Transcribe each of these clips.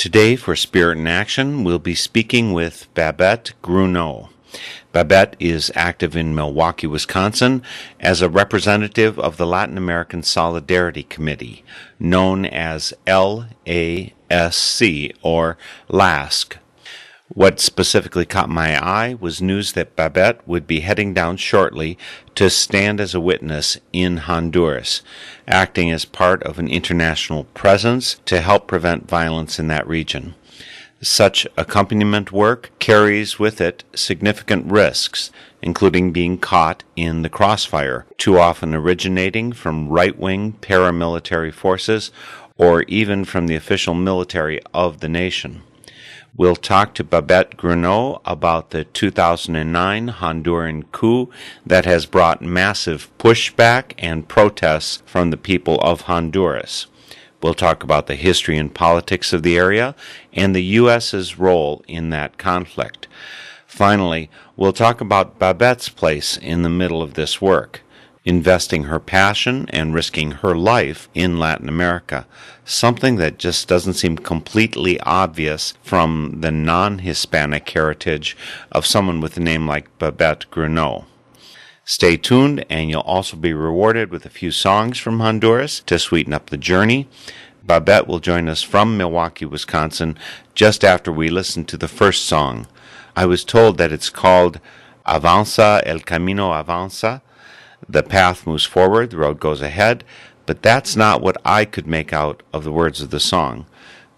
Today, for Spirit in Action, we'll be speaking with Babette Gruneau. Babette is active in Milwaukee, Wisconsin as a representative of the Latin American Solidarity Committee, known as LASC or LASC. What specifically caught my eye was news that Babette would be heading down shortly to stand as a witness in Honduras, acting as part of an international presence to help prevent violence in that region. Such accompaniment work carries with it significant risks, including being caught in the crossfire, too often originating from right wing paramilitary forces or even from the official military of the nation. We'll talk to Babette Gruneau about the 2009 Honduran coup that has brought massive pushback and protests from the people of Honduras. We'll talk about the history and politics of the area and the U.S.'s role in that conflict. Finally, we'll talk about Babette's place in the middle of this work, investing her passion and risking her life in Latin America, something that just doesn't seem completely obvious from the non Hispanic heritage of someone with a name like Babette Gruneau. Stay tuned, and you'll also be rewarded with a few songs from Honduras to sweeten up the journey. Babette will join us from Milwaukee, Wisconsin, just after we listen to the first song. I was told that it's called Avanza, El Camino Avanza. The path moves forward, the road goes ahead, but that's not what I could make out of the words of the song.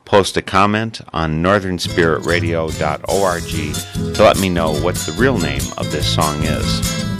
Post a comment on northernspiritradio.org to let me know what the real name of this song is.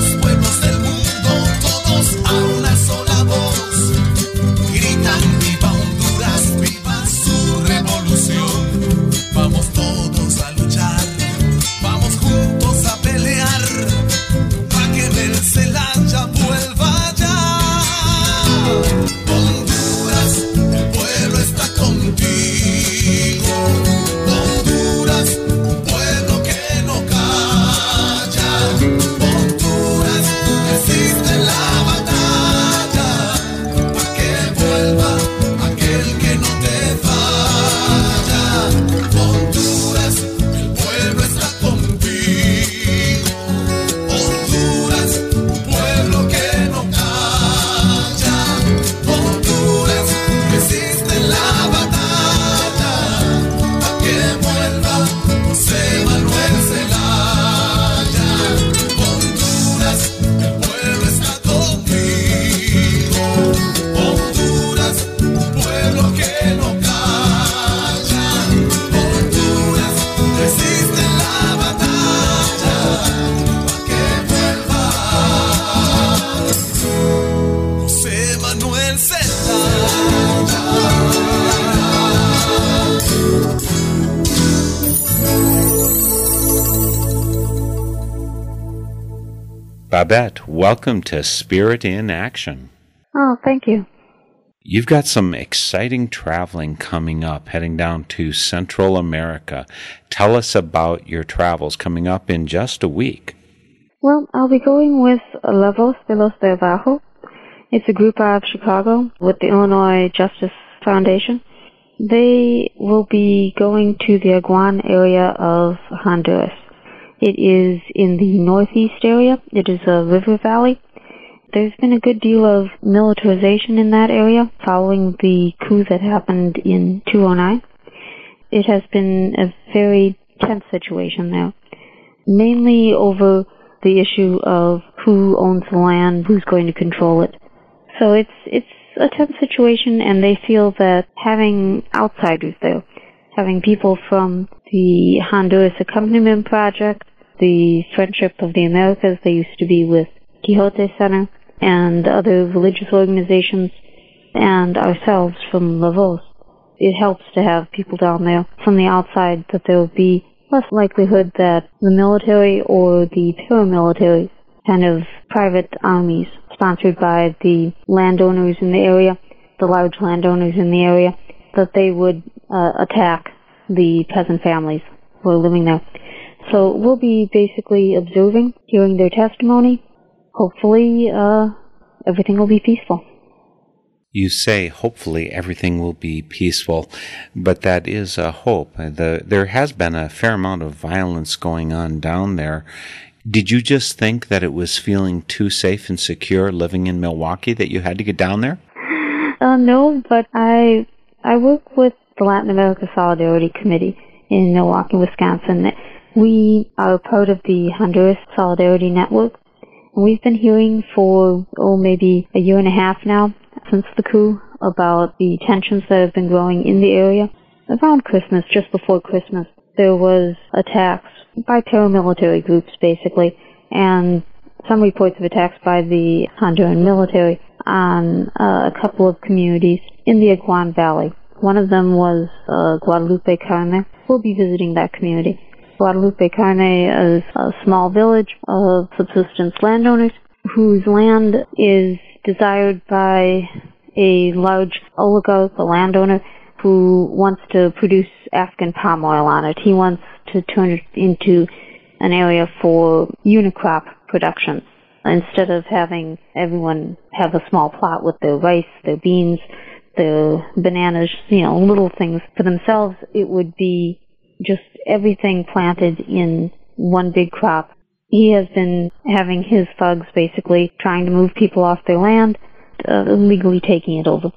los pueblos del mundo. Welcome to Spirit in Action. Oh, thank you. You've got some exciting traveling coming up, heading down to Central America. Tell us about your travels coming up in just a week. Well, I'll be going with La Voz de los de Abajo. It's a group out of Chicago with the Illinois Justice Foundation. They will be going to the Aguan area of Honduras. It is in the northeast area. It is a river valley. There's been a good deal of militarization in that area following the coup that happened in 2009. It has been a very tense situation there, mainly over the issue of who owns the land, who's going to control it. So it's it's a tense situation, and they feel that having outsiders there, having people from the Honduras Accompaniment Project, the Friendship of the Americas, they used to be with Quixote Center, and other religious organizations, and ourselves from La Voz. It helps to have people down there from the outside that there will be less likelihood that the military or the paramilitary kind of private armies sponsored by the landowners in the area, the large landowners in the area, that they would uh, attack the peasant families who are living there. So we'll be basically observing, hearing their testimony. Hopefully, uh, everything will be peaceful. You say hopefully everything will be peaceful, but that is a hope. The, there has been a fair amount of violence going on down there. Did you just think that it was feeling too safe and secure living in Milwaukee that you had to get down there? Uh, no, but I I work with the Latin America Solidarity Committee in Milwaukee, Wisconsin. We are part of the Honduras Solidarity Network. We've been hearing for, oh, maybe a year and a half now since the coup about the tensions that have been growing in the area. Around Christmas, just before Christmas, there was attacks by paramilitary groups, basically, and some reports of attacks by the Honduran military on uh, a couple of communities in the Aguan Valley. One of them was uh, Guadalupe Carney. We'll be visiting that community. Guadalupe Carney is a small village of subsistence landowners whose land is desired by a large oligarch, a landowner, who wants to produce African palm oil on it. He wants to turn it into an area for unicrop production. Instead of having everyone have a small plot with their rice, their beans, their bananas, you know, little things for themselves, it would be just everything planted in one big crop. He has been having his thugs basically trying to move people off their land, uh, illegally taking it over.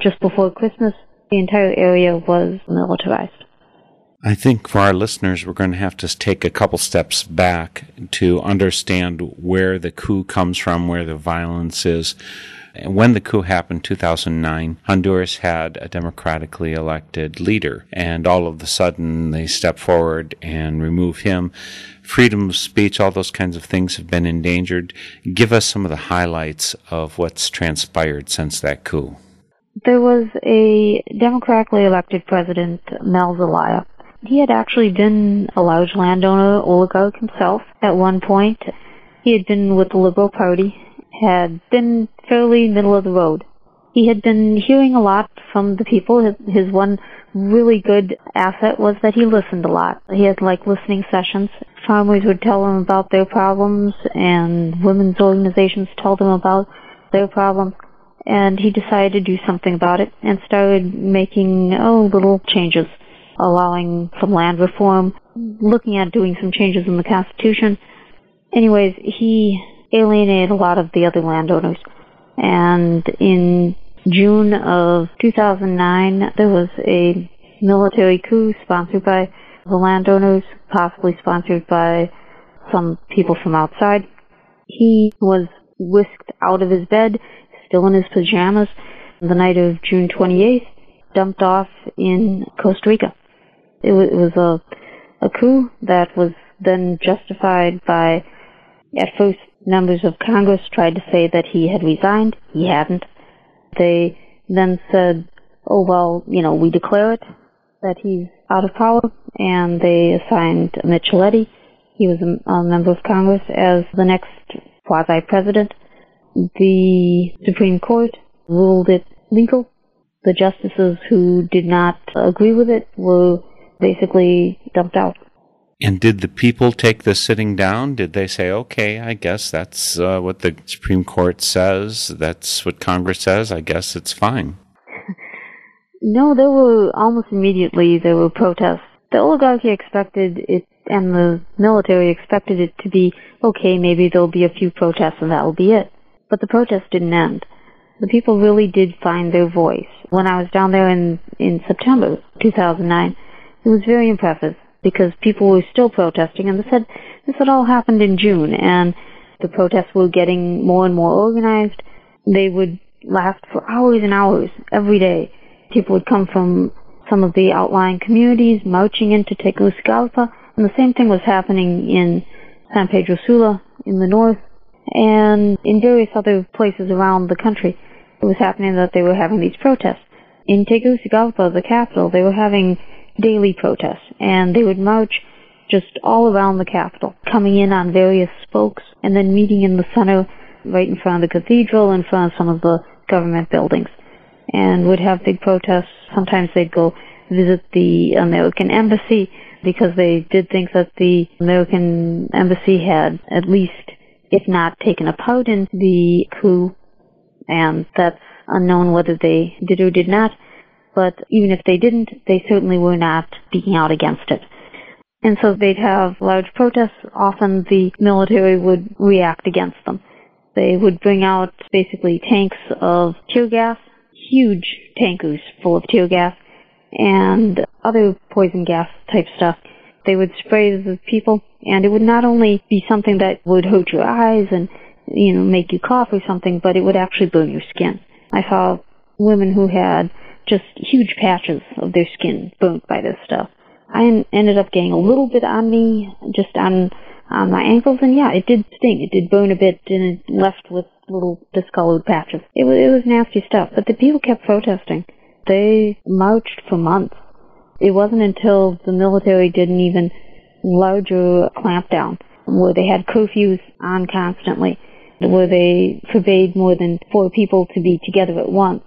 Just before Christmas, the entire area was militarized. I think for our listeners, we're going to have to take a couple steps back to understand where the coup comes from, where the violence is. When the coup happened, 2009, Honduras had a democratically elected leader, and all of a sudden they step forward and remove him. Freedom of speech, all those kinds of things have been endangered. Give us some of the highlights of what's transpired since that coup. There was a democratically elected president, Mel Zelaya. He had actually been a large landowner oligarch himself at one point. He had been with the Liberal Party had been fairly middle of the road. He had been hearing a lot from the people. His, one really good asset was that he listened a lot. He had like listening sessions. Farmers would tell him about their problems and women's organizations told him about their problems. And he decided to do something about it and started making, oh, little changes, allowing some land reform, looking at doing some changes in the Constitution. Anyways, he alienated a lot of the other landowners. And in June of 2009, there was a military coup sponsored by the landowners, possibly sponsored by some people from outside. He was whisked out of his bed, still in his pajamas, the night of June 28th, dumped off in Costa Rica. It was a, a coup that was then justified by, at first, members of Congress tried to say that he had resigned. He hadn't. They then said, oh, well, you know, we declare it that he's out of power, and they assigned Micheletti. He was a, a member of Congress as the next quasi-president. The Supreme Court ruled it legal. The justices who did not agree with it were basically dumped out. And did the people take the sitting down? Did they say, okay, I guess that's uh, what the Supreme Court says, that's what Congress says, I guess it's fine? no, there were almost immediately there were protests. The oligarchy expected it, and the military expected it to be okay. Maybe there'll be a few protests, and that will be it. But the protests didn't end. The people really did find their voice. When I was down there in in September 2009, it was very impressive because people were still protesting, and they said this had all happened in June, and the protests were getting more and more organized. They would last for hours and hours every day. People would come from some of the outlying communities marching into Tegucigalpa, and the same thing was happening in San Pedro Sula in the north and in various other places around the country. It was happening that they were having these protests. In Tegucigalpa, the capital, they were having daily protests, and they would march just all around the capital, coming in on various spokes, and then meeting in the center, right in front of the cathedral, in front of some of the government buildings, and would have big protests. Sometimes they'd go visit the American embassy because they did think that the American embassy had at least, if not taken a part in the coup, and that's unknown whether they did or did not but even if they didn't, they certainly were not speaking out against it. And so they'd have large protests. Often the military would react against them. They would bring out basically tanks of tear gas, huge tankers full of tear gas, and other poison gas type stuff. They would spray the people, and it would not only be something that would hurt your eyes and, you know, make you cough or something, but it would actually burn your skin. I saw women who had just huge patches of their skin burnt by this stuff. I ended up getting a little bit on me, just on on my ankles, and yeah, it did sting. It did burn a bit, and it left with little discolored patches. It was it was nasty stuff, but the people kept protesting. They marched for months. It wasn't until the military did an even larger clampdown, where they had curfews on constantly, where they forbade more than four people to be together at once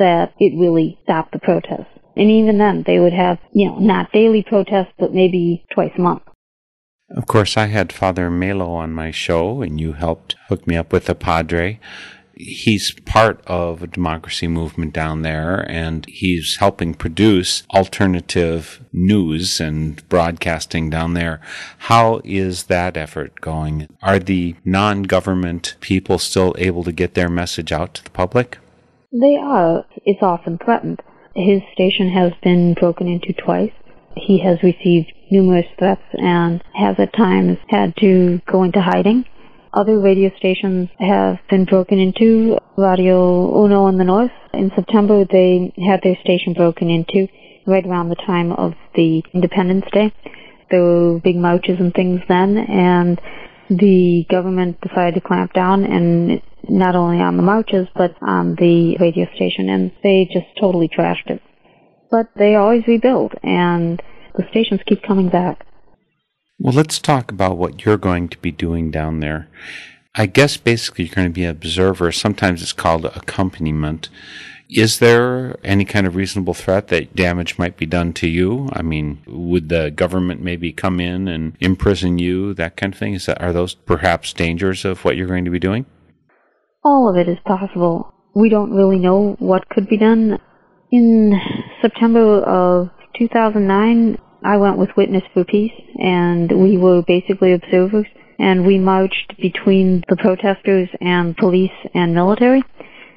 that it really stopped the protests. And even then, they would have, you know, not daily protests, but maybe twice a month. Of course, I had Father Melo on my show, and you helped hook me up with a padre. He's part of a democracy movement down there, and he's helping produce alternative news and broadcasting down there. How is that effort going? Are the non government people still able to get their message out to the public? They are. It's often threatened. His station has been broken into twice. He has received numerous threats and has at times had to go into hiding. Other radio stations have been broken into. Radio Uno in the north. In September, they had their station broken into right around the time of the Independence Day. There were big marches and things then, and the government decided to clamp down and not only on the marches but on the radio station and they just totally trashed it. But they always rebuild and the stations keep coming back. Well, let's talk about what you're going to be doing down there. I guess basically you're going to be an observer. Sometimes it's called accompaniment. Is there any kind of reasonable threat that damage might be done to you? I mean, would the government maybe come in and imprison you, that kind of thing? Is that, are those perhaps dangers of what you're going to be doing? All of it is possible. We don't really know what could be done. In September of 2009, I went with Witness for Peace, and we were basically observers, and we marched between the protesters and police and military.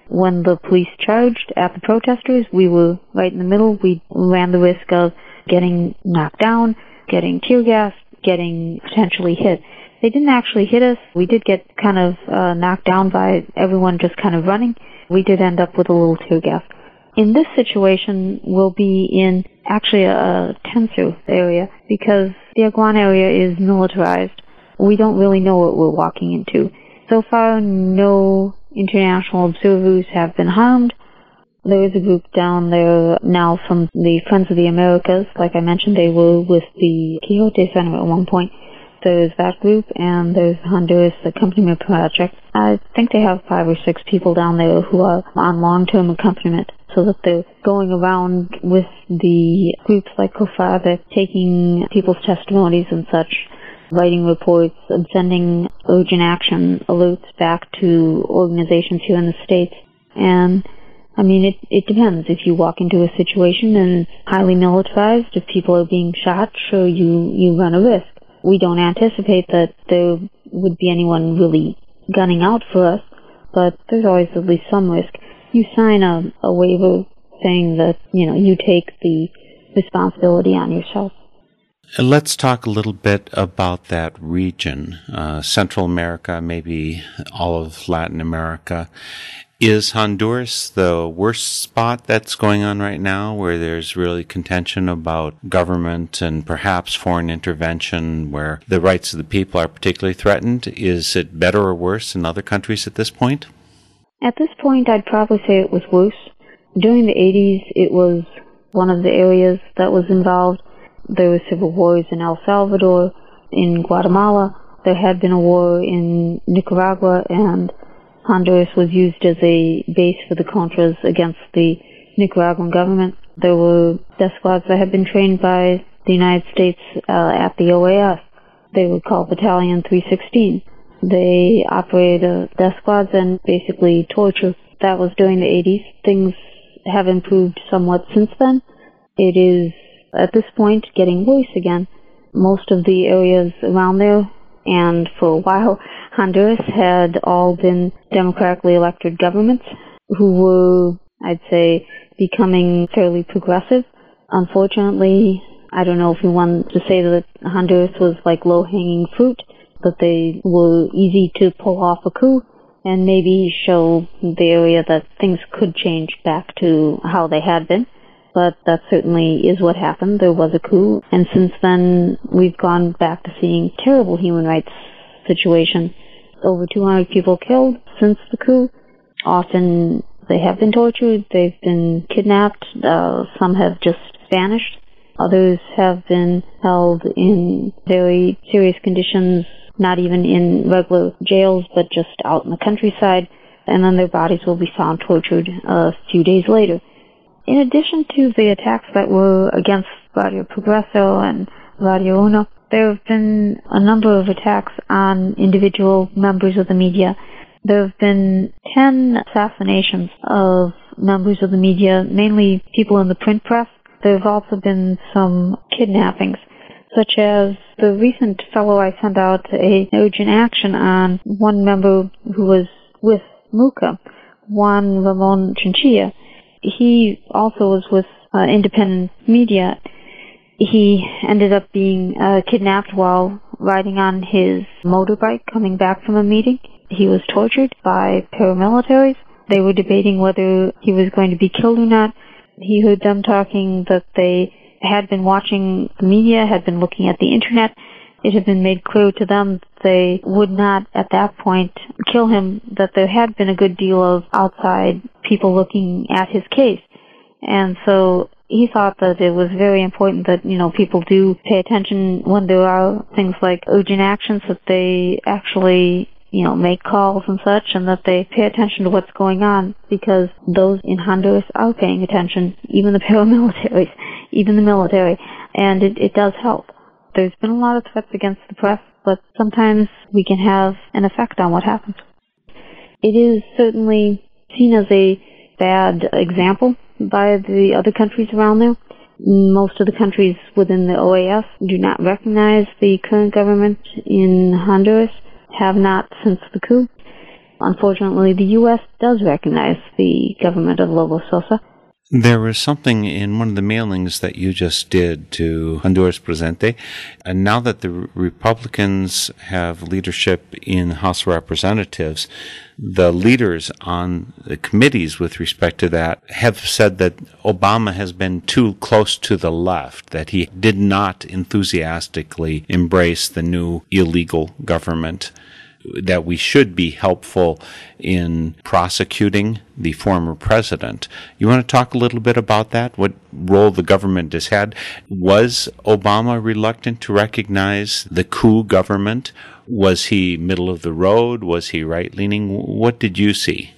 When the police charged at the protesters, we were right in the middle. We ran the risk of getting knocked down, getting tear gassed, getting potentially hit. They didn't actually hit us. We did get kind of uh, knocked down by everyone just kind of running. We did end up with a little tear gas. In this situation, we'll be in actually a tenser area because the Aguan area is militarized. We don't really know what we're walking into. So far, no international observers have been harmed. There is a group down there now from the Friends of the Americas. Like I mentioned, they were with the Quixote Center at one point. There's that group and there's Honduras Accompaniment Project. I think they have five or six people down there who are on long-term accompaniment so that they're going around with the groups like COFADEH, taking people's testimonies and such, writing reports and sending urgent action alerts back to organizations here in the States. And I mean, it, it depends. If you walk into a situation and it's highly militarized, if people are being shot, sure, you, you run a risk. We don't anticipate that there would be anyone really gunning out for us, but there's always at least some risk. You sign a, a waiver saying that, you know, you take the responsibility on yourself. Let's talk a little bit about that region, uh, Central America, maybe all of Latin America. Is Honduras the worst spot that's going on right now where there's really contention about government and perhaps foreign intervention where the rights of the people are particularly threatened? Is it better or worse in other countries at this point? At this point, I'd probably say it was worse. During the 80s, it was one of the areas that was involved. There were civil wars in El Salvador, in Guatemala. There had been a war in Nicaragua and Honduras was used as a base for the Contras against the Nicaraguan government. There were death squads that had been trained by the United States uh, at the OAS. They were called Battalion 316. They operated uh, death squads and basically torture. That was during the 80s. Things have improved somewhat since then. It is, at this point, getting worse again. Most of the areas around there, and for a while, Honduras had all been democratically elected governments who were, I'd say, becoming fairly progressive. Unfortunately, I don't know if we want to say that Honduras was like low-hanging fruit, that they were easy to pull off a coup and maybe show the area that things could change back to how they had been. But that certainly is what happened. There was a coup, and since then we've gone back to seeing terrible human rights situation over 200 people killed since the coup. Often they have been tortured, they've been kidnapped, uh, some have just vanished. Others have been held in very serious conditions, not even in regular jails, but just out in the countryside, and then their bodies will be found tortured a few days later. In addition to the attacks that were against Radio Progreso and Radio Uno, there have been a number of attacks on individual members of the media. There have been 10 assassinations of members of the media, mainly people in the print press. There have also been some kidnappings, such as the recent fellow I sent out a urgent action on one member who was with MUCA, Juan Ramon Chinchilla. He also was with uh, independent media he ended up being uh, kidnapped while riding on his motorbike coming back from a meeting. He was tortured by paramilitaries. They were debating whether he was going to be killed or not. He heard them talking that they had been watching the media, had been looking at the internet. It had been made clear to them that they would not at that point kill him, that there had been a good deal of outside people looking at his case. And so he thought that it was very important that, you know, people do pay attention when there are things like urgent actions that they actually, you know, make calls and such and that they pay attention to what's going on because those in Honduras are paying attention, even the paramilitaries, even the military, and it, it does help. There's been a lot of threats against the press, but sometimes we can have an effect on what happens. It is certainly seen as a bad example by the other countries around there. Most of the countries within the OAS do not recognize the current government in Honduras, have not since the coup. Unfortunately, the U.S. does recognize the government of Lobo Sosa. There was something in one of the mailings that you just did to Honduras Presente. And now that the Republicans have leadership in House of Representatives, the leaders on the committees with respect to that have said that Obama has been too close to the left, that he did not enthusiastically embrace the new illegal government. That we should be helpful in prosecuting the former president. You want to talk a little bit about that? What role the government has had? Was Obama reluctant to recognize the coup government? Was he middle of the road? Was he right leaning? What did you see?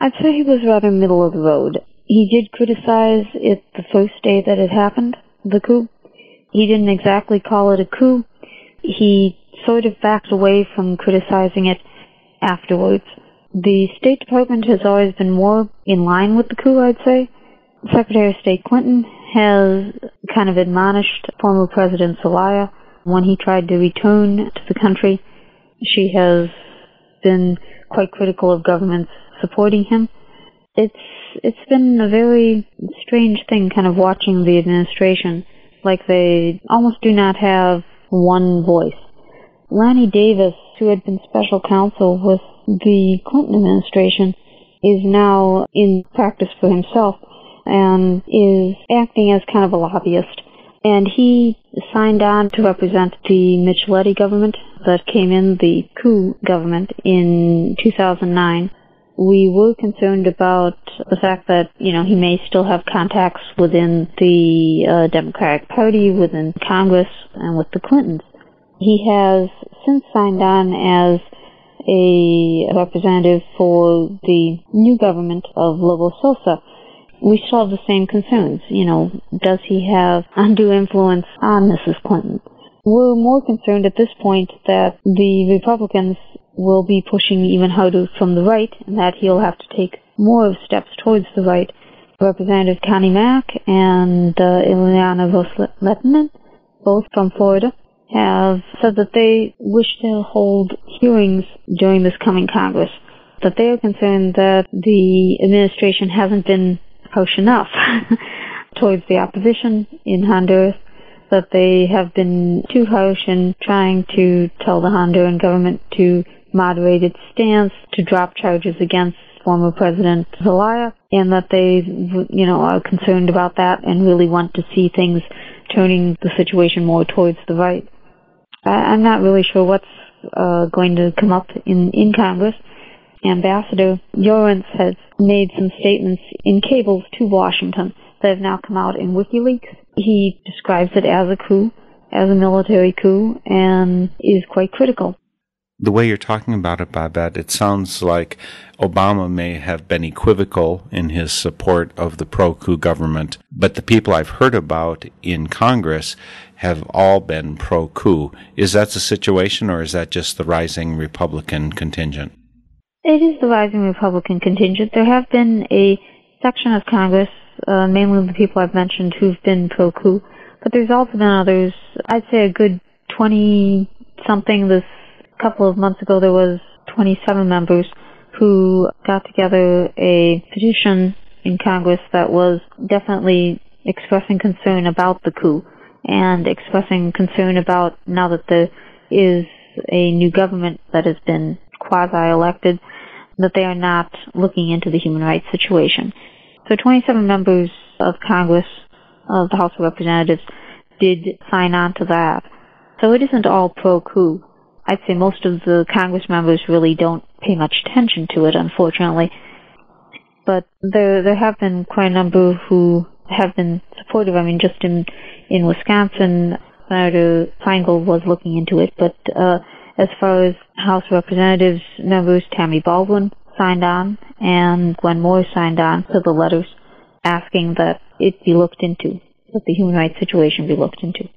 I'd say he was rather middle of the road. He did criticize it the first day that it happened, the coup. He didn't exactly call it a coup. He sort of backed away from criticizing it afterwards. The State Department has always been more in line with the coup, I'd say. Secretary of State Clinton has kind of admonished former President Zelaya when he tried to return to the country. She has been quite critical of governments supporting him. It's it's been a very strange thing kind of watching the administration like they almost do not have one voice. Lanny Davis, who had been special counsel with the Clinton administration, is now in practice for himself and is acting as kind of a lobbyist. And he signed on to represent the Micheletti government that came in, the coup government, in 2009 we were concerned about the fact that, you know, he may still have contacts within the uh, Democratic Party, within Congress, and with the Clintons. He has since signed on as a representative for the new government of Lobo Sosa. We still have the same concerns. You know, does he have undue influence on Mrs. Clinton? We're more concerned at this point that the Republicans will be pushing even harder from the right, and that he'll have to take more steps towards the right. Representative Connie Mack and uh, Ileana Ros-Lehtinen, both from Florida, have said that they wish to hold hearings during this coming Congress. That they are concerned that the administration hasn't been harsh enough towards the opposition in Honduras, that they have been too harsh in trying to tell the Honduran government to moderate its stance, to drop charges against former President Zelaya, and that they, you know, are concerned about that and really want to see things turning the situation more towards the right. I, am not really sure what's uh, going to come up in, in Congress. Ambassador Llorens has made some statements in cables to Washington that have now come out in WikiLeaks. He describes it as a coup, as a military coup, and is quite critical the way you're talking about it, Babette, it sounds like Obama may have been equivocal in his support of the pro coup government, but the people I've heard about in Congress have all been pro coup. Is that the situation, or is that just the rising Republican contingent? It is the rising Republican contingent. There have been a section of Congress, uh, mainly the people I've mentioned, who've been pro coup, but there's also been others. I'd say a good 20 something this couple of months ago, there was 27 members who got together a petition in Congress that was definitely expressing concern about the coup and expressing concern about now that there is a new government that has been quasi-elected, that they are not looking into the human rights situation. So 27 members of Congress, of the House of Representatives, did sign on to that. So it isn't all pro-coup. I'd say most of the Congress members really don't pay much attention to it, unfortunately. But there there have been quite a number who have been supportive. I mean, just in in Wisconsin, Senator Feingold was looking into it. But uh, as far as House Representatives members, Tammy Baldwin signed on, and Gwen Moore signed on to the letters asking that it be looked into, that the human rights situation be looked into.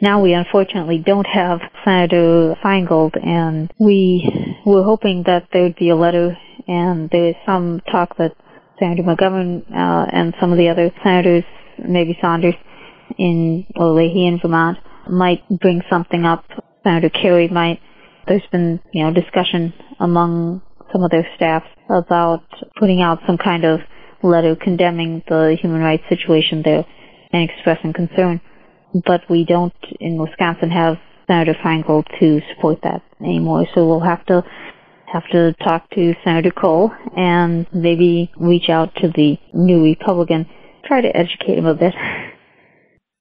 Now we unfortunately don't have Senator Feingold, and we were hoping that there would be a letter, and there is some talk that Senator McGovern uh, and some of the other senators, maybe Sanders in Leahy in Vermont, might bring something up. Senator Kerry might. There's been, you know, discussion among some of their staff about putting out some kind of letter condemning the human rights situation there and expressing concern but we don't in Wisconsin have Senator Feingold to support that anymore. So we'll have to have to talk to Senator Kohl and maybe reach out to the new Republican, try to educate him a bit.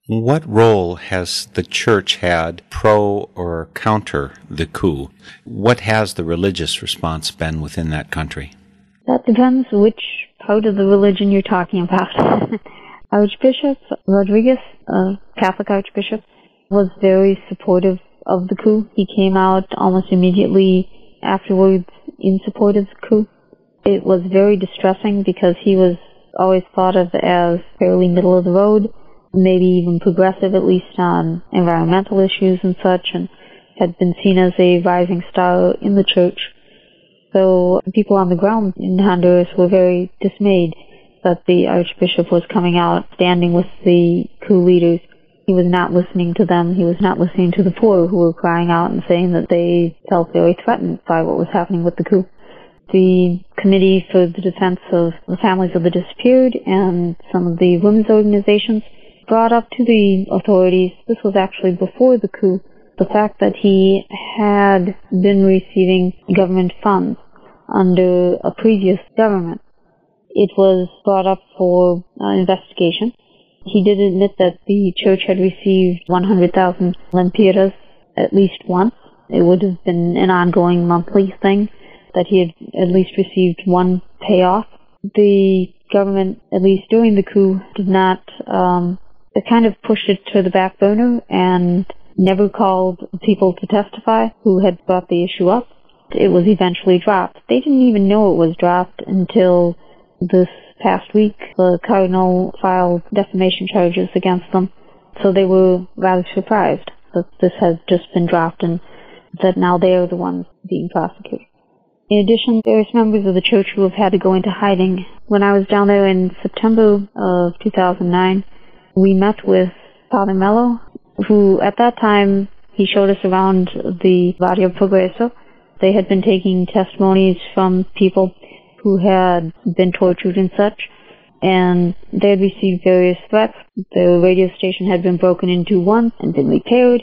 What role has the church had pro or counter the coup? What has the religious response been within that country? That depends which part of the religion you're talking about. Archbishop Rodriguez, a Catholic Archbishop, was very supportive of the coup. He came out almost immediately afterwards in support of the coup. It was very distressing because he was always thought of as fairly middle of the road, maybe even progressive at least on environmental issues and such, and had been seen as a rising star in the church. So people on the ground in Honduras were very dismayed that the Archbishop was coming out standing with the coup leaders. He was not listening to them. He was not listening to the poor who were crying out and saying that they felt very threatened by what was happening with the coup. The Committee for the Defense of the Families of the Disappeared and some of the women's organizations brought up to the authorities, this was actually before the coup, the fact that he had been receiving government funds under a previous government. It was brought up for uh, investigation. He did admit that the church had received 100,000 lempiras at least once. It would have been an ongoing monthly thing that he had at least received one payoff. The government, at least during the coup, did not, um, it kind of pushed it to the back burner and never called people to testify who had brought the issue up. It was eventually dropped. They didn't even know it was dropped until this past week. The cardinal filed defamation charges against them. So they were rather surprised that this has just been dropped and that now they are the ones being prosecuted. In addition, various members of the church who have had to go into hiding. When I was down there in September of 2009, we met with Father Melo, who at that time he showed us around the Barrio Progreso. They had been taking testimonies from people who had been tortured and such, and they had received various threats. The radio station had been broken into once and been repaired,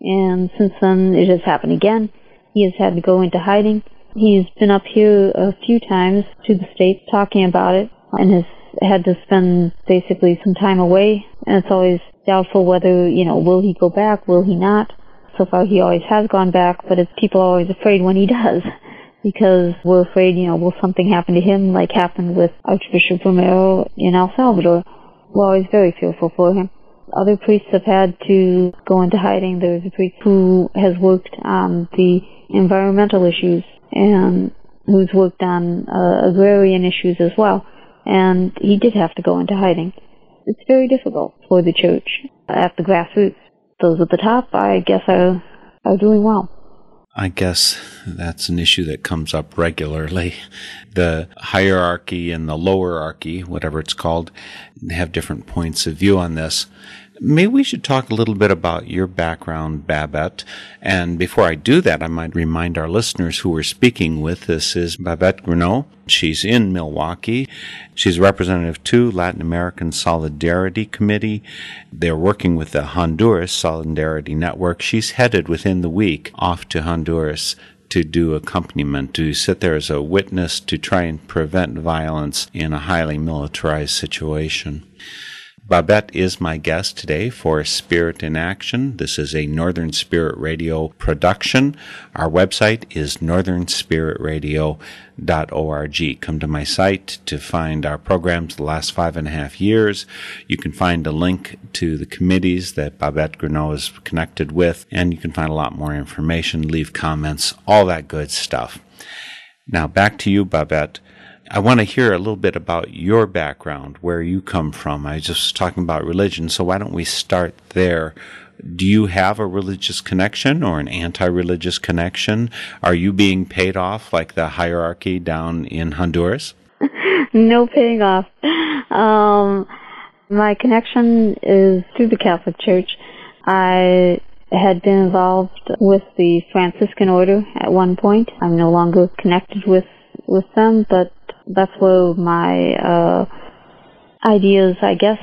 and since then it has happened again. He has had to go into hiding. He's been up here a few times to the States talking about it and has had to spend basically some time away, and it's always doubtful whether, you know, will he go back, will he not. So far he always has gone back, but it's, people are always afraid when he does. Because we're afraid, you know, will something happen to him like happened with Archbishop Romero in El Salvador? We're always very fearful for him. Other priests have had to go into hiding. There's a priest who has worked on the environmental issues and who's worked on uh, agrarian issues as well. And he did have to go into hiding it's very difficult for the church at the grassroots. Those at the top, I guess, are, are doing well. I guess that's an issue that comes up regularly. The hierarchy and the lowerarchy, whatever it's called, have different points of view on this. Maybe we should talk a little bit about your background, Babette. And before I do that, I might remind our listeners who we're speaking with. This is Babette Gruneau. She's in Milwaukee. She's representative to Latin American Solidarity Committee. They're working with the Honduras Solidarity Network. She's headed within the week off to Honduras to do accompaniment, to sit there as a witness to try and prevent violence in a highly militarized situation. Babette is my guest today for Spirit in Action. This is a Northern Spirit Radio production. Our website is northernspiritradio.org. Come to my site to find our programs the last five and a half years. You can find a link to the committees that Babette Gruneau is connected with, and you can find a lot more information, leave comments, all that good stuff. Now back to you, Babette. I want to hear a little bit about your background, where you come from. I was just talking about religion, so why don't we start there? Do you have a religious connection or an anti religious connection? Are you being paid off like the hierarchy down in Honduras? no paying off. Um, my connection is through the Catholic Church. I had been involved with the Franciscan order at one point. I'm no longer connected with with them, but that's where my uh, ideas, I guess,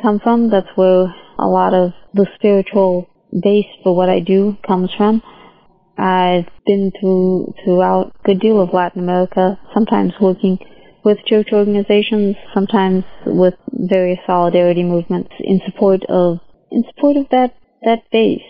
come from. That's where a lot of the spiritual base for what I do comes from. I've been through throughout a good deal of Latin America, sometimes working with church organizations, sometimes with various solidarity movements in support of in support of that, that base,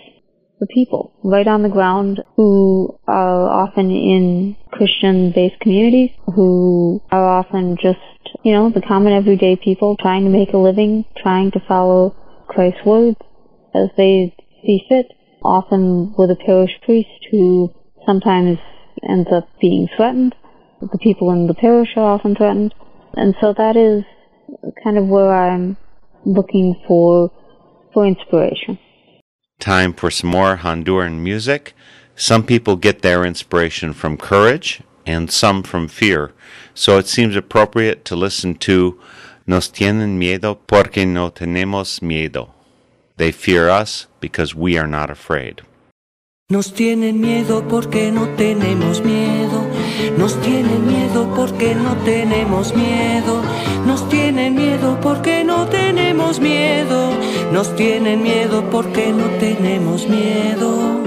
the people right on the ground who are often in Christian-based communities, who are often just, you know, the common everyday people trying to make a living, trying to follow Christ's words as they see fit, often with a parish priest who sometimes ends up being threatened. The people in the parish are often threatened. And so that is kind of where I'm looking for for inspiration. Time for some more Honduran music. Some people get their inspiration from courage and some from fear. So it seems appropriate to listen to Nos tienen miedo porque no tenemos miedo. They fear us because we are not afraid. Nos tienen miedo porque no tenemos miedo. Nos tienen miedo porque no tenemos miedo. Nos tienen miedo porque no tenemos miedo. Nos tienen miedo porque no tenemos miedo.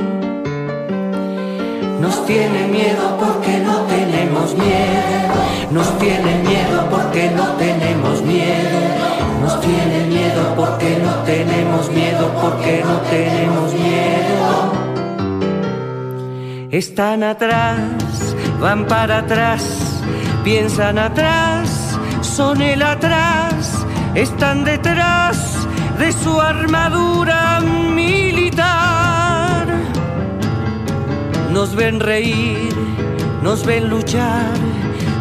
Nos tienen miedo porque no tenemos miedo. Nos tienen miedo porque no tenemos miedo. Nos tienen miedo porque no tenemos miedo, porque no tenemos miedo. Están atrás, van para atrás, piensan atrás, son el atrás, están detrás de su armadura militar. Nos ven reír, nos ven luchar,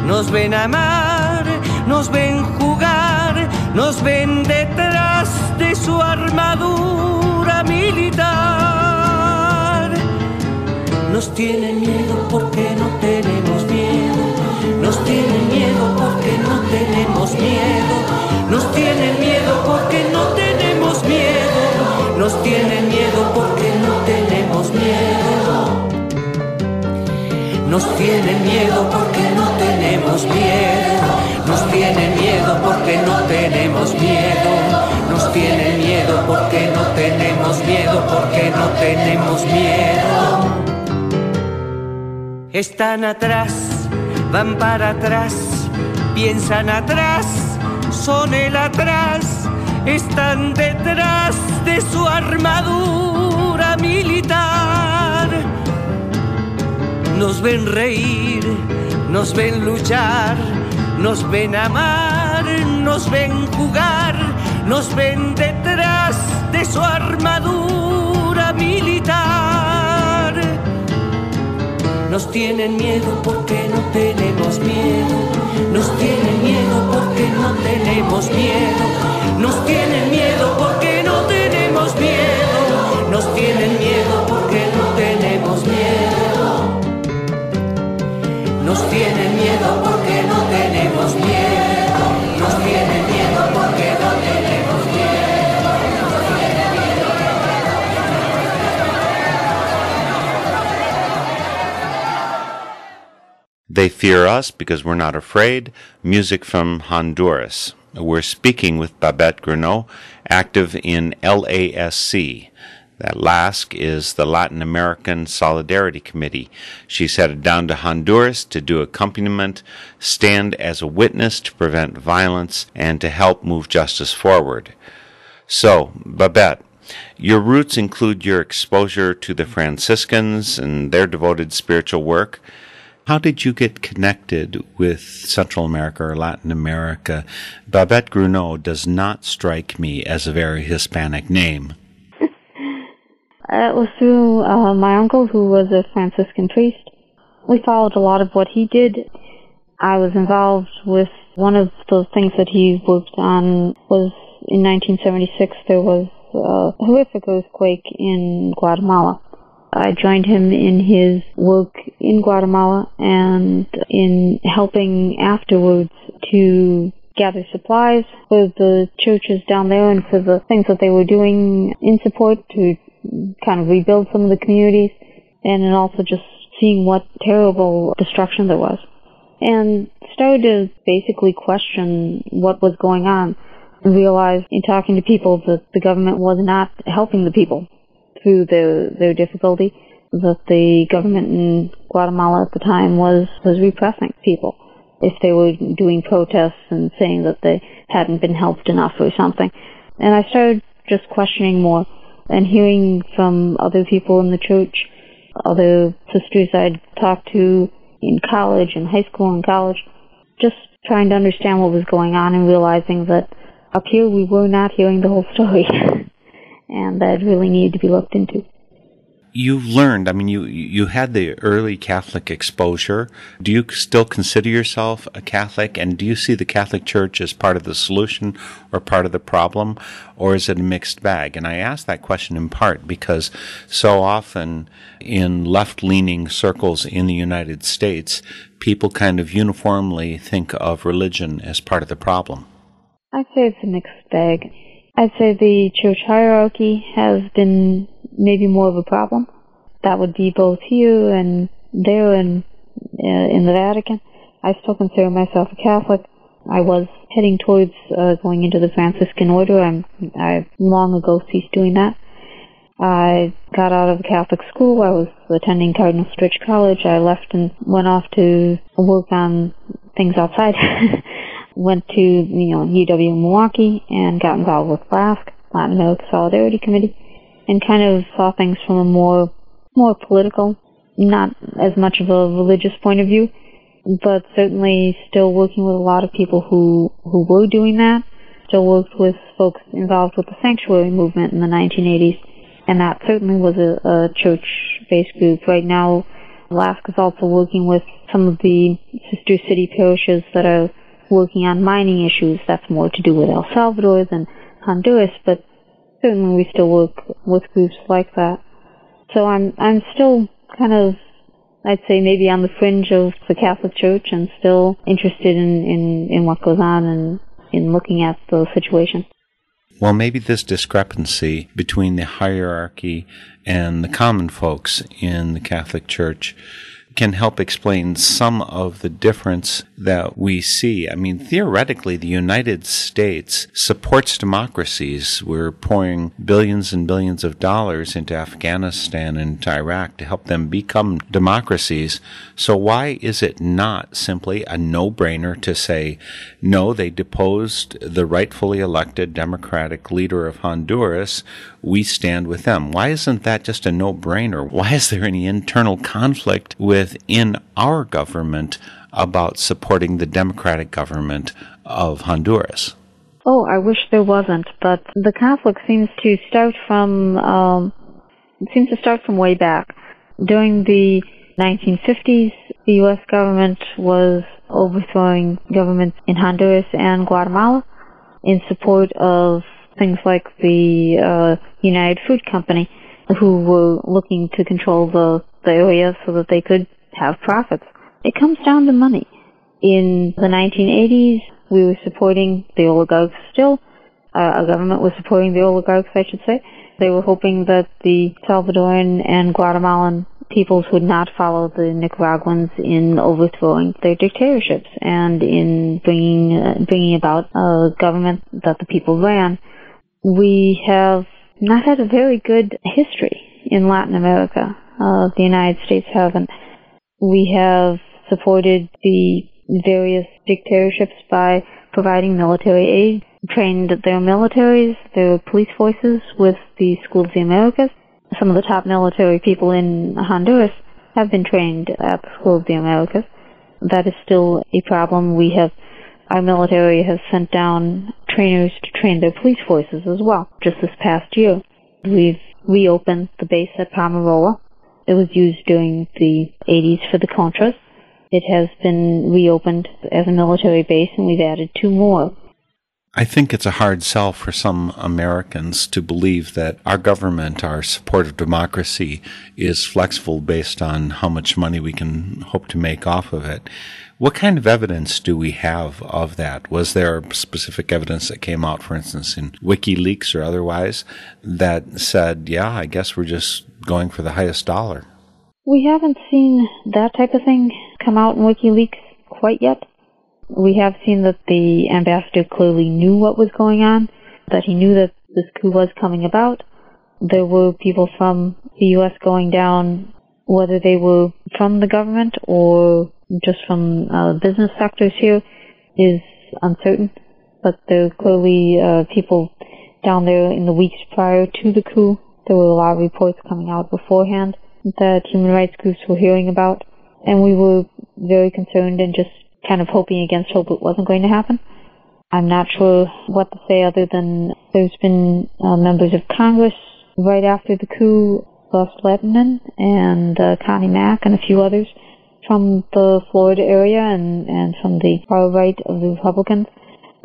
nos ven amar, nos ven jugar, nos ven detrás de su armadura militar. Nos tienen miedo porque no tenemos miedo. Nos tienen miedo porque no tenemos miedo. Nos tienen miedo porque no tenemos miedo. Nos tienen miedo porque no tenemos miedo. Nos tienen miedo porque no tenemos miedo. Nos tienen miedo porque no tenemos miedo. Nos tienen miedo porque no tenemos miedo, porque no tenemos miedo. Están atrás, van para atrás, piensan atrás, son el atrás, están detrás de su armadura militar. Nos ven reír, nos ven luchar, nos ven amar, nos ven jugar, nos ven detrás de su armadura militar. Nos tienen miedo porque no tenemos miedo. Nos tienen miedo porque no tenemos miedo. Nos tienen miedo porque no tenemos miedo. Nos tienen miedo porque no tenemos miedo. Nos tienen miedo porque no tenemos miedo. Nos tienen miedo porque no tenemos miedo. They fear us because we're not afraid. Music from Honduras. We're speaking with Babette Gruneau, active in LASC. That LASC is the Latin American Solidarity Committee. She's headed down to Honduras to do accompaniment, stand as a witness to prevent violence, and to help move justice forward. So, Babette, your roots include your exposure to the Franciscans and their devoted spiritual work. How did you get connected with Central America or Latin America? Babette Gruneau does not strike me as a very Hispanic name. It was through uh, my uncle, who was a Franciscan priest. We followed a lot of what he did. I was involved with one of the things that he worked on was in 1976 there was a horrific earthquake in Guatemala. I joined him in his work in Guatemala and in helping afterwards to gather supplies for the churches down there and for the things that they were doing in support to kind of rebuild some of the communities and then also just seeing what terrible destruction there was. And started to basically question what was going on and realized in talking to people that the government was not helping the people through their their difficulty that the government in Guatemala at the time was was repressing people. If they were doing protests and saying that they hadn't been helped enough or something. And I started just questioning more and hearing from other people in the church, other sisters I'd talked to in college and high school and college, just trying to understand what was going on and realizing that up here we were not hearing the whole story and that really needed to be looked into You've learned, I mean, you, you had the early Catholic exposure. Do you still consider yourself a Catholic? And do you see the Catholic Church as part of the solution or part of the problem? Or is it a mixed bag? And I ask that question in part because so often in left leaning circles in the United States, people kind of uniformly think of religion as part of the problem. I'd say it's a mixed bag. I'd say the church hierarchy has been maybe more of a problem. That would be both here and there and uh, in the Vatican. I still consider myself a Catholic. I was heading towards uh, going into the Franciscan order. I'm, I long ago ceased doing that. I got out of Catholic school. I was attending Cardinal Stritch College. I left and went off to work on things outside. went to, you know, UW Milwaukee and got involved with LASC, Latin America Solidarity Committee and kind of saw things from a more more political, not as much of a religious point of view, but certainly still working with a lot of people who who were doing that. Still worked with folks involved with the sanctuary movement in the 1980s, and that certainly was a, a church-based group. Right now, LASC is also working with some of the sister city parishes that are working on mining issues. That's more to do with El Salvador than Honduras, but certainly we still work with groups like that. So I'm I'm still kind of I'd say maybe on the fringe of the Catholic Church and still interested in, in, in what goes on and in looking at the situation. Well, maybe this discrepancy between the hierarchy and the common folks in the Catholic Church can help explain some of the difference that we see. I mean, theoretically, the United States supports democracies. We're pouring billions and billions of dollars into Afghanistan and Iraq to help them become democracies. So why is it not simply a no-brainer to say, no, they deposed the rightfully elected democratic leader of Honduras. We stand with them. Why isn't that just a no-brainer? Why is there any internal conflict within our government about supporting the democratic government of Honduras. Oh, I wish there wasn't, but the conflict seems to start from um, seems to start from way back. During the 1950s, the U.S. government was overthrowing governments in Honduras and Guatemala in support of things like the uh, United Fruit Company, who were looking to control the, the area so that they could have profits. It comes down to money. In the 1980s, we were supporting the oligarchs still. Uh, our government was supporting the oligarchs, I should say. They were hoping that the Salvadoran and Guatemalan peoples would not follow the Nicaraguans in overthrowing their dictatorships and in bringing uh, bringing about a government that the people ran. We have not had a very good history in Latin America. Uh, the United States haven't. We have supported the various dictatorships by providing military aid, trained their militaries, their police forces with the School of the Americas. Some of the top military people in Honduras have been trained at the School of the Americas. That is still a problem. We have, our military has sent down trainers to train their police forces as well. Just this past year, we've reopened the base at Palmerola. It was used during the 80s for the Contras. It has been reopened as a military base, and we've added two more. I think it's a hard sell for some Americans to believe that our government, our support of democracy, is flexible based on how much money we can hope to make off of it. What kind of evidence do we have of that? Was there specific evidence that came out, for instance, in WikiLeaks or otherwise, that said, yeah, I guess we're just going for the highest dollar? We haven't seen that type of thing come out in WikiLeaks quite yet. We have seen that the ambassador clearly knew what was going on, that he knew that this coup was coming about. There were people from the U.S. going down, whether they were from the government or just from uh, business sectors here is uncertain, but there are clearly uh, people down there in the weeks prior to the coup. There were a lot of reports coming out beforehand that human rights groups were hearing about, and we were very concerned and just kind of hoping against hope it wasn't going to happen. I'm not sure what to say other than there's been uh, members of Congress right after the coup, Gus Lehtinen and uh, Connie Mack and a few others from the Florida area and, and from the far right of the Republicans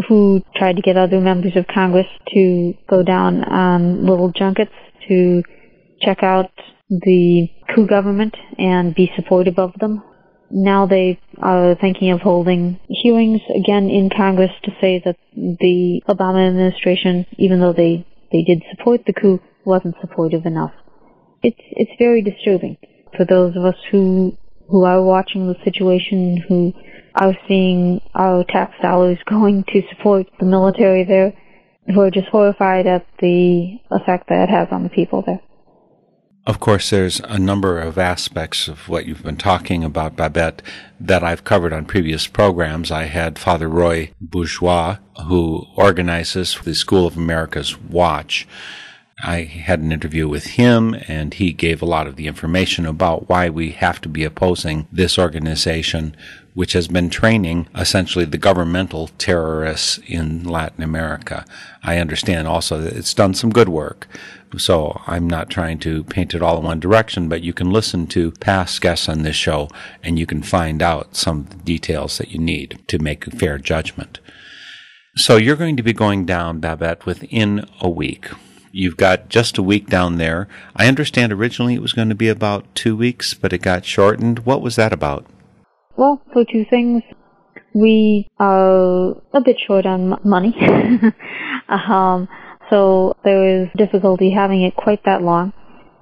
who tried to get other members of Congress to go down on little junkets to check out the coup government and be supportive of them. Now they are thinking of holding hearings again in Congress to say that the Obama administration, even though they, they did support the coup, wasn't supportive enough. It's, it's very disturbing for those of us who, who are watching the situation, who are seeing our tax dollars going to support the military there, who are just horrified at the effect that it has on the people there. Of course, there's a number of aspects of what you've been talking about, Babette, that I've covered on previous programs. I had Father Roy Bourgeois, who organizes the School of America's Watch. I had an interview with him, and he gave a lot of the information about why we have to be opposing this organization, which has been training essentially the governmental terrorists in Latin America. I understand also that it's done some good work. So I'm not trying to paint it all in one direction, but you can listen to past guests on this show and you can find out some details that you need to make a fair judgment. So you're going to be going down, Babette, within a week. You've got just a week down there. I understand originally it was going to be about two weeks, but it got shortened. What was that about? Well, for two things. We are a bit short on money. um, so there is difficulty having it quite that long.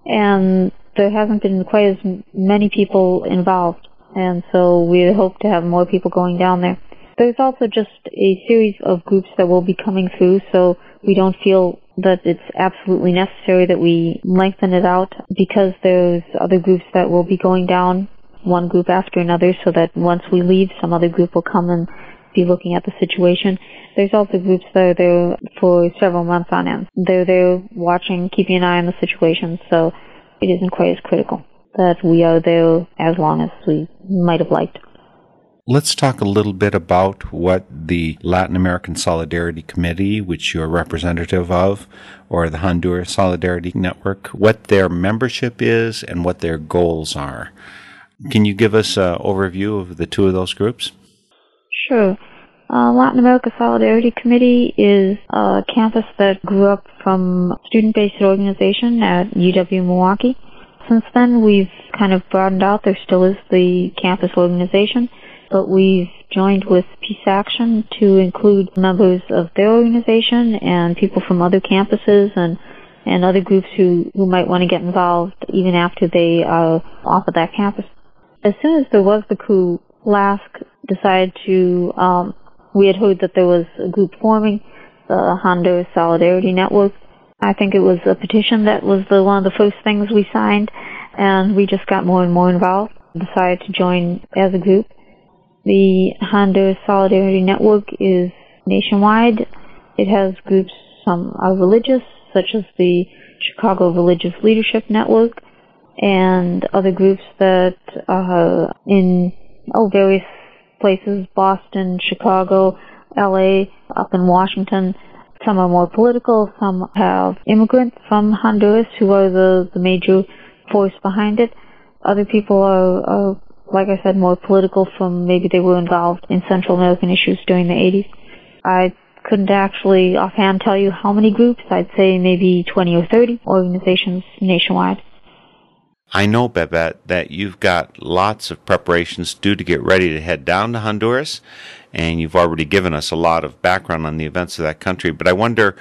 And there hasn't been quite as many people involved. And so we hope to have more people going down there. There's also just a series of groups that will be coming through, so we don't feel that it's absolutely necessary that we lengthen it out because there's other groups that will be going down one group after another so that once we leave, some other group will come and be looking at the situation. There's also groups that are there for several months on end. They're there watching, keeping an eye on the situation, so it isn't quite as critical that we are there as long as we might have liked. Let's talk a little bit about what the Latin American Solidarity Committee, which you're representative of, or the Honduras Solidarity Network, what their membership is and what their goals are. Can you give us an overview of the two of those groups? Sure. Uh, Latin America Solidarity Committee is a campus that grew up from student-based organization at UW Milwaukee. Since then, we've kind of broadened out. There still is the campus organization but we've joined with Peace Action to include members of their organization and people from other campuses and and other groups who, who might want to get involved even after they are off of that campus. As soon as there was the coup, LASC decided to, um, we had heard that there was a group forming, the Honduras Solidarity Network. I think it was a petition that was the, one of the first things we signed, and we just got more and more involved, decided to join as a group. The Honduras Solidarity Network is nationwide. It has groups, some are religious, such as the Chicago Religious Leadership Network, and other groups that are in oh, various places, Boston, Chicago, LA, up in Washington. Some are more political, some have immigrants from Honduras who are the, the major force behind it. Other people are, are like I said, more political from maybe they were involved in Central American issues during the 80s. I couldn't actually offhand tell you how many groups. I'd say maybe 20 or 30 organizations nationwide. I know, Babette, that you've got lots of preparations due to get ready to head down to Honduras, and you've already given us a lot of background on the events of that country. But I wonder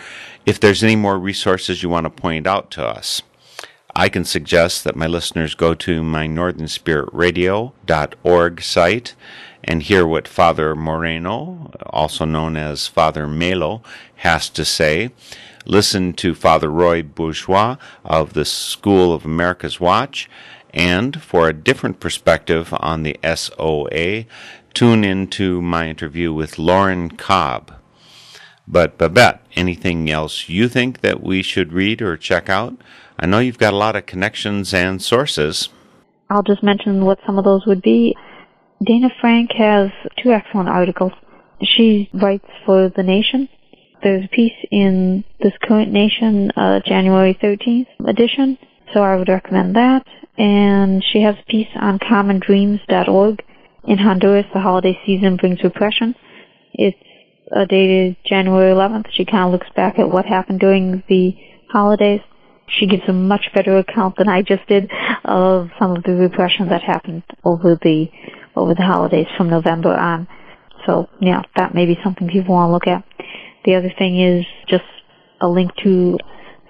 if there's any more resources you want to point out to us. I can suggest that my listeners go to my northernspiritradio.org site and hear what Father Moreno, also known as Father Melo, has to say. Listen to Father Roy Bourgeois of the School of America's Watch. And for a different perspective on the SOA, tune into my interview with Lauren Cobb. But Babette, anything else you think that we should read or check out? I know you've got a lot of connections and sources. I'll just mention what some of those would be. Dana Frank has two excellent articles. She writes for The Nation. There's a piece in this current Nation, uh, January 13th edition, so I would recommend that. And she has a piece on commondreams.org. In Honduras, the holiday season brings repression. It's uh, dated January 11th. She kind of looks back at what happened during the holidays. She gives a much better account than I just did of some of the repression that happened over the over the holidays from November on. So yeah, that may be something people want to look at. The other thing is just a link to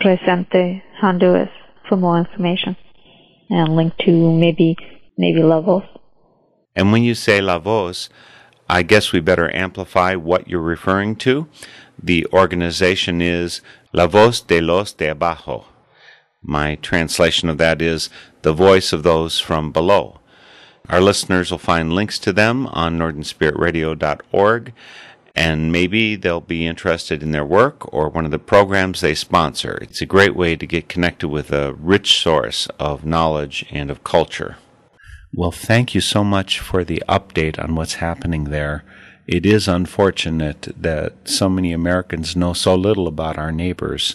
Presente Honduras for more information, and a link to maybe maybe La Voz. And when you say La Voz, I guess we better amplify what you're referring to. The organization is La Voz de los de Abajo. My translation of that is the voice of those from below. Our listeners will find links to them on northernspiritradio.org, and maybe they'll be interested in their work or one of the programs they sponsor. It's a great way to get connected with a rich source of knowledge and of culture. Well, thank you so much for the update on what's happening there. It is unfortunate that so many Americans know so little about our neighbors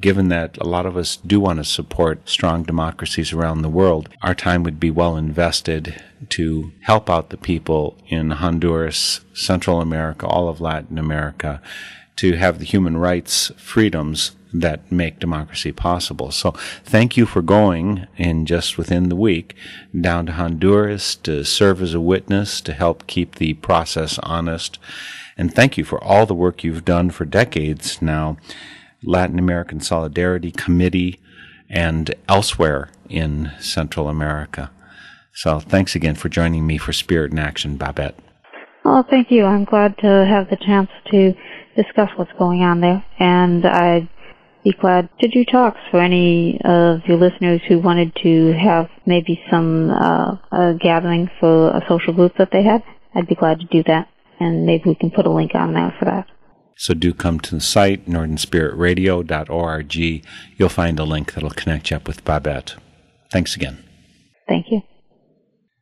given that a lot of us do want to support strong democracies around the world, our time would be well invested to help out the people in Honduras, Central America, all of Latin America, to have the human rights freedoms that make democracy possible. So thank you for going in just within the week down to Honduras to serve as a witness to help keep the process honest. And thank you for all the work you've done for decades now Latin American Solidarity Committee and elsewhere in Central America. So thanks again for joining me for Spirit in Action, Babette. Oh, thank you. I'm glad to have the chance to discuss what's going on there, and I'd be glad to do talks for any of your listeners who wanted to have maybe some uh, a gathering for a social group that they had. I'd be glad to do that, and maybe we can put a link on there for that. So do come to the site, northernspiritradio.org. You'll find a link that'll connect you up with Babette. Thanks again. Thank you.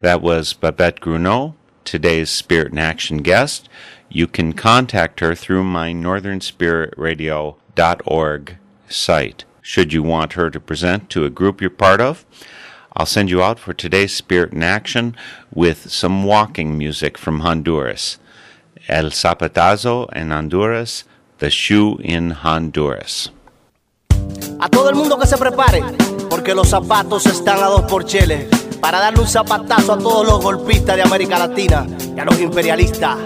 That was Babette Gruneau, today's Spirit in Action guest. You can contact her through my northernspiritradio.org site. Should you want her to present to a group you're part of, I'll send you out for today's Spirit in Action with some walking music from Honduras. El Zapatazo en Honduras, The Shoe in Honduras. A todo el mundo que se prepare, porque los zapatos están a dos por chele, para darle un zapatazo a todos los golpistas de América Latina y a los imperialistas.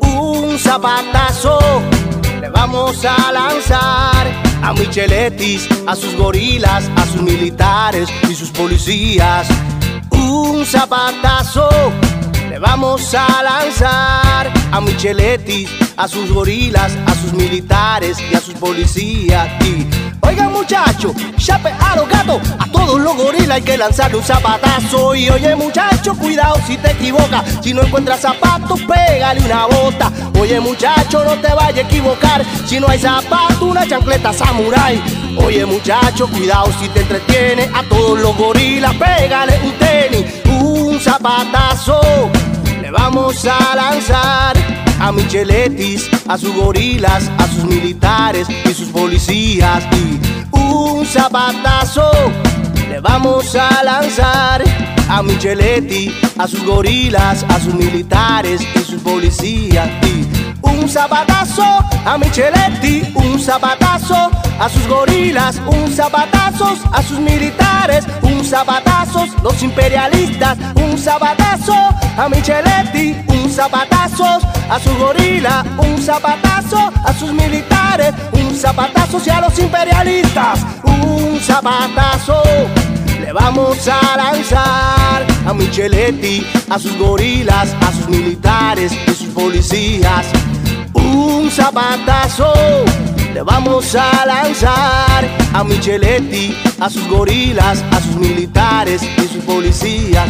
Un zapatazo le vamos a lanzar a Micheletis, a sus gorilas, a sus militares y sus policías. Un zapatazo le vamos a lanzar a Micheletti, a sus gorilas, a sus militares y a sus policías. Y oigan muchachos, chape a los gatos, a todos los gorilas hay que lanzarle un zapatazo. Y oye muchacho, cuidado si te equivocas, si no encuentras zapatos, pégale una bota. Oye muchacho, no te vayas a equivocar, si no hay zapato, una chancleta samurai. Oye muchacho, cuidado si te entretiene, a todos los gorilas, pégale un tenis, un zapatazo le vamos a lanzar a Micheletis, a sus gorilas, a sus militares y sus policías. Y un zapatazo le vamos a lanzar a Micheletti, a sus gorilas, a sus militares y sus policías. Y un zapatazo a Micheletti, un zapatazo a sus gorilas, un zapatazo a sus militares, un zapatazo los imperialistas, un zapatazo a Micheletti, un zapatazo a sus gorilas, un zapatazo a sus militares, un zapatazo a los imperialistas, un zapatazo le vamos a lanzar a Micheletti, a sus gorilas, a sus militares y sus policías. Un zapatazo le vamos a lanzar a Micheletti, a sus gorilas, a sus militares y sus policías.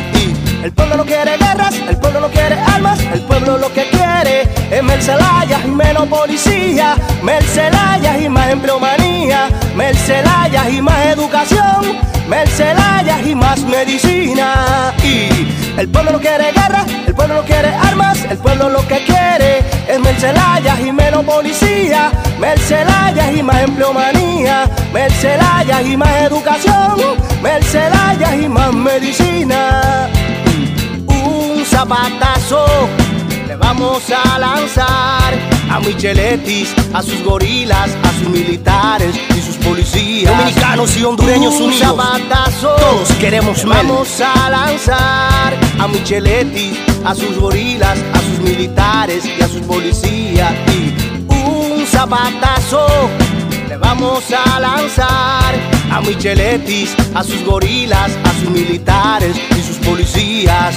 El pueblo no quiere guerras, el pueblo no quiere armas, el pueblo lo que quiere es Mercelayas y menos policía, Mercelayas y más empleomanía, Mercelayas y más educación, Mercelayas y más medicina. Y el pueblo no quiere guerra, el pueblo no quiere armas, el pueblo lo que quiere es Mercelayas y menos policía, Mercelayas y más empleomanía, Mercelayas y más educación, Mercelayas y más medicina. Un zapatazo le vamos a lanzar a Micheletis, a sus gorilas, a sus militares y sus policías. Dominicanos y hondureños Un unidos. zapatazo. Todos queremos Mel. Vamos a lanzar a Micheletis, a sus gorilas, a sus militares y a sus policías. Y un zapatazo le vamos a lanzar a Micheletis, a sus gorilas, a sus militares y sus policías.